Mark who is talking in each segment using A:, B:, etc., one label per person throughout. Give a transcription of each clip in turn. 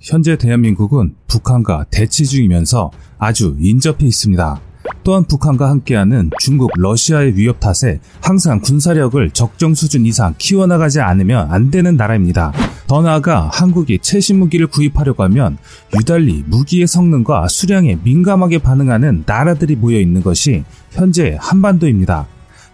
A: 현재 대한민국은 북한과 대치 중이면서 아주 인접해 있습니다. 또한 북한과 함께하는 중국, 러시아의 위협 탓에 항상 군사력을 적정 수준 이상 키워나가지 않으면 안 되는 나라입니다. 더 나아가 한국이 최신 무기를 구입하려고 하면 유달리 무기의 성능과 수량에 민감하게 반응하는 나라들이 모여 있는 것이 현재 한반도입니다.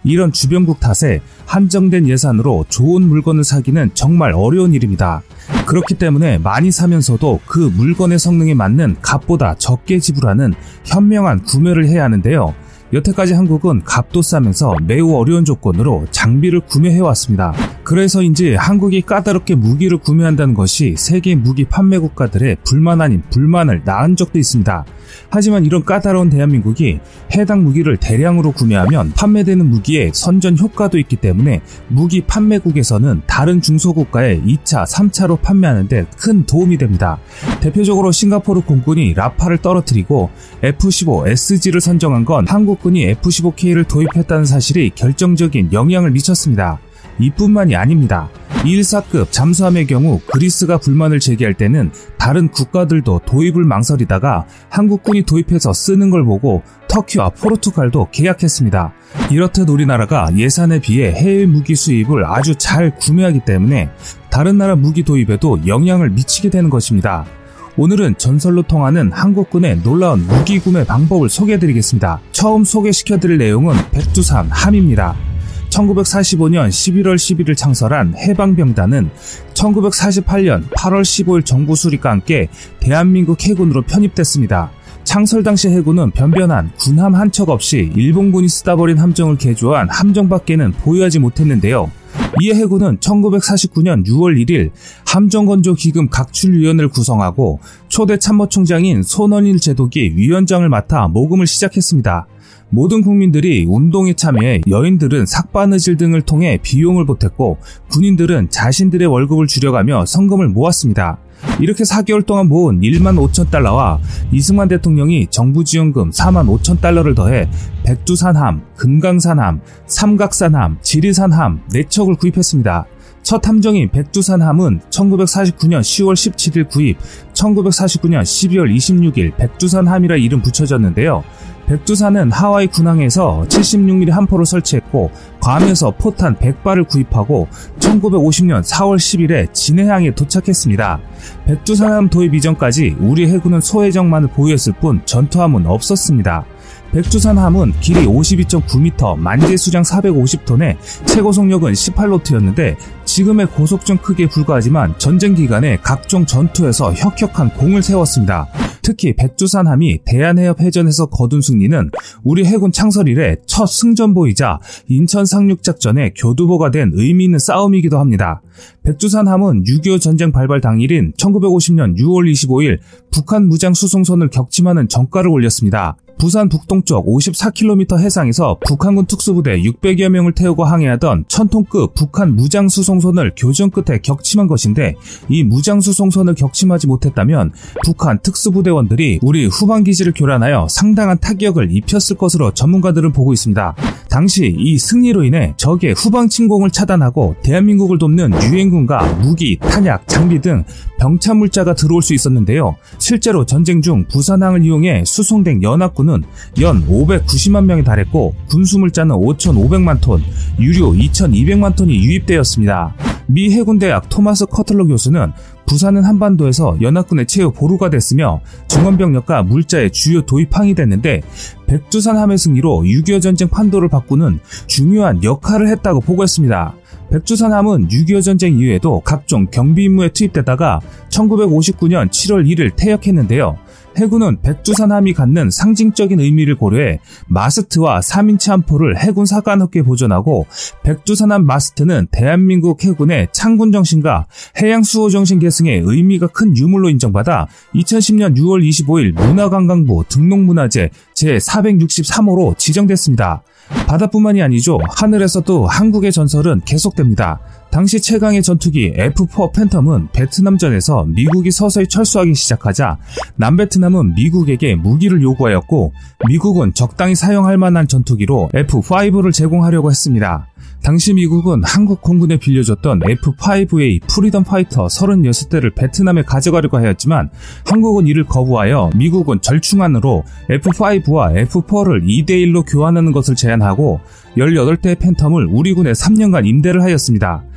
A: 이런 주변국 탓에 한정된 예산으로 좋은 물건을 사기는 정말 어려운 일입니다. 그렇기 때문에 많이 사면서도 그 물건의 성능에 맞는 값보다 적게 지불하는 현명한 구매를 해야 하는데요. 여태까지 한국은 값도 싸면서 매우 어려운 조건으로 장비를 구매해 왔습니다. 그래서인지 한국이 까다롭게 무기를 구매한다는 것이 세계 무기 판매 국가들의 불만 아닌 불만을 낳은 적도 있습니다. 하지만 이런 까다로운 대한민국이 해당 무기를 대량으로 구매하면 판매되는 무기에 선전 효과도 있기 때문에 무기 판매국에서는 다른 중소국가에 2차, 3차로 판매하는데 큰 도움이 됩니다. 대표적으로 싱가포르 공군이 라파를 떨어뜨리고 F-15SG를 선정한 건 한국군이 F-15K를 도입했다는 사실이 결정적인 영향을 미쳤습니다. 이뿐만이 아닙니다. 214급 잠수함의 경우 그리스가 불만을 제기할 때는 다른 국가들도 도입을 망설이다가 한국군이 도입해서 쓰는 걸 보고 터키와 포르투갈도 계약했습니다. 이렇듯 우리나라가 예산에 비해 해외 무기 수입을 아주 잘 구매하기 때문에 다른 나라 무기 도입에도 영향을 미치게 되는 것입니다. 오늘은 전설로 통하는 한국군의 놀라운 무기 구매 방법을 소개해드리겠습니다. 처음 소개시켜드릴 내용은 백두산 함입니다. 1945년 11월 11일 창설한 해방병단은 1948년 8월 15일 정부 수립과 함께 대한민국 해군으로 편입됐습니다. 창설 당시 해군은 변변한 군함 한 척 없이 일본군이 쓰다 버린 함정을 개조한 함정밖에는 보유하지 못했는데요. 이에 해군은 1949년 6월 1일 함정건조기금 각출위원회를 구성하고 초대 참모총장인 손원일 제독이 위원장을 맡아 모금을 시작했습니다. 모든 국민들이 운동에 참여해 여인들은 삭바느질 등을 통해 비용을 보탰고 군인들은 자신들의 월급을 줄여가며 성금을 모았습니다. 이렇게 4개월 동안 모은 1만 5천 달러와 이승만 대통령이 정부 지원금 4만 5천 달러를 더해 백두산함, 금강산함, 삼각산함, 지리산함 4척을 구입했습니다. 첫 함정인 백두산함은 1949년 10월 17일 구입, 1949년 12월 26일 백두산함이라 이름 붙여졌는데요. 백두산은 하와이 군항에서 76mm 함포를 설치했고 괌에서 포탄 100발을 구입하고 1950년 4월 10일에 진해항에 도착했습니다. 백두산함 도입 이전까지 우리 해군은 소해정만을 보유했을 뿐 전투함은 없었습니다. 백두산함은 길이 52.9m, 만재 수량 450톤에 최고 속력은 18노트였는데 지금의 고속정 크기에 불과하지만 전쟁 기간에 각종 전투에서 혁혁한 공을 세웠습니다. 특히 백두산함이 대한해협 해전에서 거둔 승리는 우리 해군 창설 이래 첫 승전보이자 인천 상륙작전의 교두보가 된 의미 있는 싸움이기도 합니다. 백두산함은 6.25 전쟁 발발 당일인 1950년 6월 25일 북한 무장 수송선을 격침하는 전가를 올렸습니다. 부산 북동쪽 54km 해상에서 북한군 특수부대 600여 명을 태우고 항해하던 천톤급 북한 무장수송선을 교전 끝에 격침한 것인데 이 무장수송선을 격침하지 못했다면 북한 특수부대원들이 우리 후방기지를 교란하여 상당한 타격을 입혔을 것으로 전문가들은 보고 있습니다. 당시 이 승리로 인해 적의 후방 침공을 차단하고 대한민국을 돕는 유엔군과 무기, 탄약, 장비 등 병참 물자가 들어올 수 있었는데요. 실제로 전쟁 중 부산항을 이용해 수송된 연합군 은연 590만 명에 달했고 군수물자는 5,500만 톤, 유료 2,200만 톤이 유입되었습니다. 미 해군대학 토마스 커틀러 교수는 부산은 한반도에서 연합군의 최후 보루가 됐으며 중원병력과 물자의 주요 도입항이 됐는데 백두산 함의 승리로 6.25 전쟁 판도를 바꾸는 중요한 역할을 했다고 보고했습니다. 백두산 함은 6.25 전쟁 이후에도 각종 경비 임무에 투입되다가 1959년 7월 1일 퇴역했는데요. 해군은 백두산함이 갖는 상징적인 의미를 고려해 마스트와 3인치 함포를 해군 사관학교에 보존하고 백두산함 마스트는 대한민국 해군의 창군 정신과 해양 수호 정신 계승의 의미가 큰 유물로 인정받아 2010년 6월 25일 문화관광부 등록문화재 제463호로 지정됐습니다. 바다뿐만이 아니죠. 하늘에서도 한국의 전설은 계속됩니다. 당시 최강의 전투기 F-4 팬텀은 베트남전에서 미국이 서서히 철수하기 시작하자 남베트남은 미국에게 무기를 요구하였고 미국은 적당히 사용할 만한 전투기로 F-5를 제공하려고 했습니다. 당시 미국은 한국 공군에 빌려줬던 F-5A 프리덤 파이터 36대를 베트남에 가져가려고 하였지만 한국은 이를 거부하여 미국은 절충안으로 F-5와 F-4를 2대1로 교환하는 것을 제안하고 18대의 팬텀을 우리 군에 3년간 임대를 하였습니다.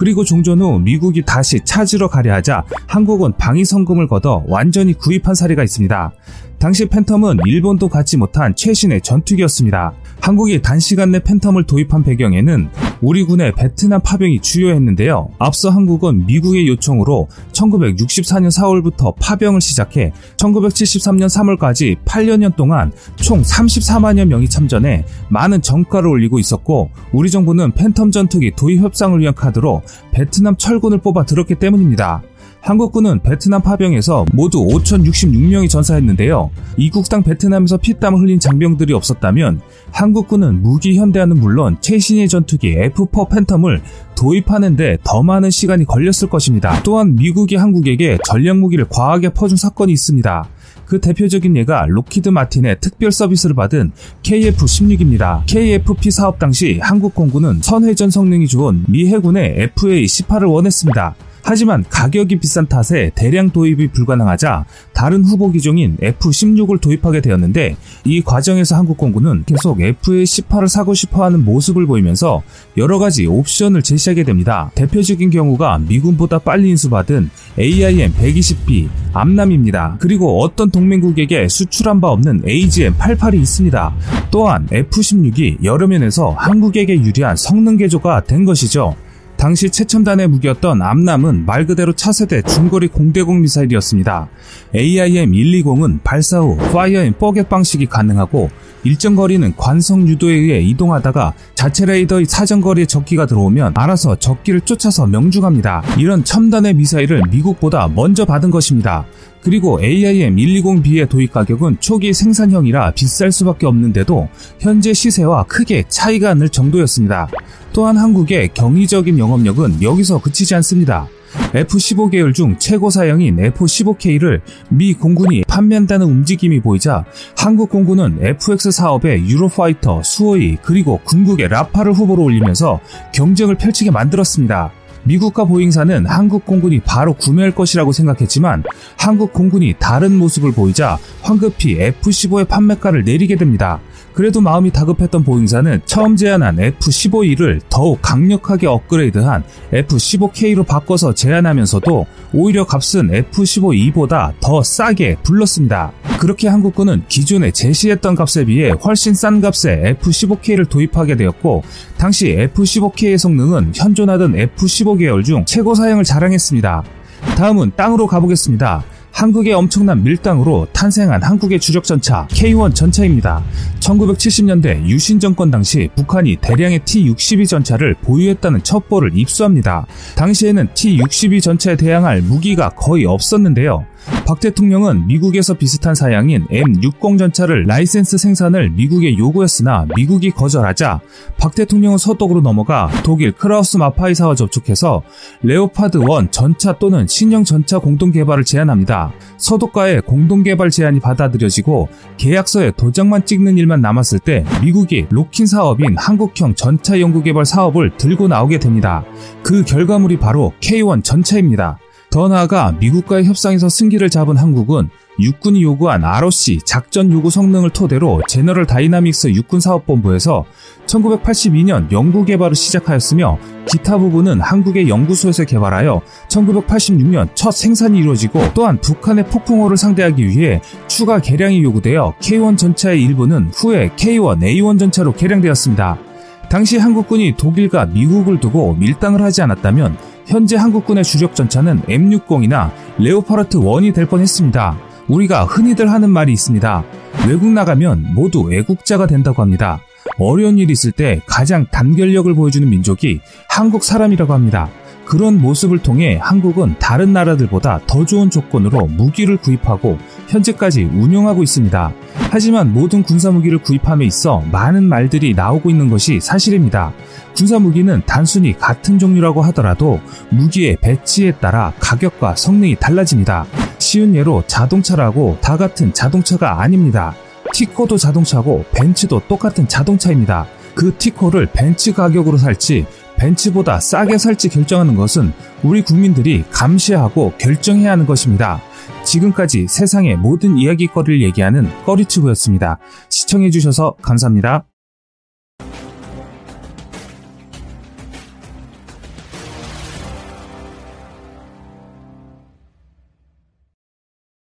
A: 그리고 종전 후 미국이 다시 찾으러 가려 하자 한국은 방위 성금을 걷어 완전히 구입한 사례가 있습니다. 당시 팬텀은 일본도 갖지 못한 최신의 전투기였습니다. 한국이 단시간 내 팬텀을 도입한 배경에는 우리 군의 베트남 파병이 주요했는데요. 앞서 한국은 미국의 요청으로 1964년 4월부터 파병을 시작해 1973년 3월까지 8여년 동안 총 34만여 명이 참전해 많은 정가를 올리고 있었고 우리 정부는 팬텀 전투기 도입 협상을 위한 카드로 베트남 철군을 뽑아 들었기 때문입니다. 한국군은 베트남 파병에서 모두 5,066명이 전사했는데요. 이국땅 베트남에서 피땀을 흘린 장병들이 없었다면 한국군은 무기 현대화는 물론 최신의 전투기 F4 팬텀을 도입하는데 더 많은 시간이 걸렸을 것입니다. 또한 미국이 한국에게 전략 무기를 과하게 퍼준 사건이 있습니다. 그 대표적인 예가 로키드 마틴의 특별 서비스를 받은 KF-16입니다. KFP 사업 당시 한국 공군은 선회전 성능이 좋은 미 해군의 FA-18을 원했습니다. 하지만 가격이 비싼 탓에 대량 도입이 불가능하자 다른 후보 기종인 F-16을 도입하게 되었는데 이 과정에서 한국 공군은 계속 F-18을 사고 싶어하는 모습을 보이면서 여러 가지 옵션을 제시하게 됩니다. 대표적인 경우가 미군보다 빨리 인수받은 AIM-120B 암남입니다. 그리고 어떤 동맹국에게 수출한 바 없는 AGM-88이 있습니다. 또한 F-16이 여러 면에서 한국에게 유리한 성능 개조가 된 것이죠. 당시 최첨단의 무기였던 AMRAAM은 말 그대로 차세대 중거리 공대공 미사일이었습니다. AIM-120은 발사 후 fire and forget 방식이 가능하고 일정 거리는 관성 유도에 의해 이동하다가 자체 레이더의 사정거리에 적기가 들어오면 알아서 적기를 쫓아서 명중합니다. 이런 첨단의 미사일을 미국보다 먼저 받은 것입니다. 그리고 AIM-120B의 도입 가격은 초기 생산형이라 비쌀 수밖에 없는데도 현재 시세와 크게 차이가 날 정도였습니다. 또한 한국의 경이적인 영업력은 여기서 그치지 않습니다. F-15 계열 중 최고 사양인 F-15K를 미 공군이 판매한다는 움직임이 보이자 한국 공군은 FX 사업에 유로파이터, 수호이 그리고 궁극의 라파를 후보로 올리면서 경쟁을 펼치게 만들었습니다. 미국과 보잉사는 한국 공군이 바로 구매할 것이라고 생각했지만 한국 공군이 다른 모습을 보이자 황급히 F-15의 판매가를 내리게 됩니다. 그래도 마음이 다급했던 보잉사는 처음 제안한 F-15E를 더욱 강력하게 업그레이드한 F-15K로 바꿔서 제안하면서도 오히려 값은 F-15E보다 더 싸게 불렀습니다. 그렇게 한국군은 기존에 제시했던 값에 비해 훨씬 싼 값에 F-15K를 도입하게 되었고 당시 F-15K의 성능은 현존하던 F-15 계열 중 최고 사양을 자랑했습니다. 다음은 땅으로 가보겠습니다. 한국의 엄청난 밀당으로 탄생한 한국의 주력 전차 K1 전차입니다. 1970년대 유신 정권 당시 북한이 대량의 T-62 전차를 보유했다는 첩보를 입수합니다. 당시에는 T-62 전차에 대항할 무기가 거의 없었는데요. 박 대통령은 미국에서 비슷한 사양인 M60 전차를 라이센스 생산을 미국에 요구했으나 미국이 거절하자 박 대통령은 서독으로 넘어가 독일 크라우스 마파이사와 접촉해서 레오파드 1 전차 또는 신형 전차 공동 개발을 제안합니다. 서독과의 공동 개발 제안이 받아들여지고 계약서에 도장만 찍는 일만 남았을 때 미국이 ROKIT 사업인 한국형 전차 연구 개발 사업을 들고 나오게 됩니다. 그 결과물이 바로 K1 전차입니다. 더 나아가 미국과의 협상에서 승기를 잡은 한국은 육군이 요구한 ROC 작전 요구 성능을 토대로 제너럴 다이나믹스 육군사업본부에서 1982년 연구 개발을 시작하였으며 기타 부분은 한국의 연구소에서 개발하여 1986년 첫 생산이 이루어지고 또한 북한의 폭풍호를 상대하기 위해 추가 개량이 요구되어 K1 전차의 일부는 후에 K1A1 전차로 개량되었습니다. 당시 한국군이 독일과 미국을 두고 밀당을 하지 않았다면 현재 한국군의 주력 전차는 M60이나 레오파르트 1이 될 뻔했습니다. 우리가 흔히들 하는 말이 있습니다. 외국 나가면 모두 애국자가 된다고 합니다. 어려운 일이 있을 때 가장 단결력을 보여주는 민족이 한국 사람이라고 합니다. 그런 모습을 통해 한국은 다른 나라들보다 더 좋은 조건으로 무기를 구입하고 현재까지 운용하고 있습니다. 하지만 모든 군사무기를 구입함에 있어 많은 말들이 나오고 있는 것이 사실입니다. 군사무기는 단순히 같은 종류라고 하더라도 무기의 배치에 따라 가격과 성능이 달라집니다. 쉬운 예로 자동차라고 다 같은 자동차가 아닙니다. 티코도 자동차고 벤츠도 똑같은 자동차입니다. 그 티코를 벤츠 가격으로 살지 벤츠보다 싸게 살지 결정하는 것은 우리 국민들이 감시하고 결정해야 하는 것입니다. 지금까지 세상의 모든 이야기거리를 얘기하는 꺼리튜브였습니다. 시청해주셔서 감사합니다.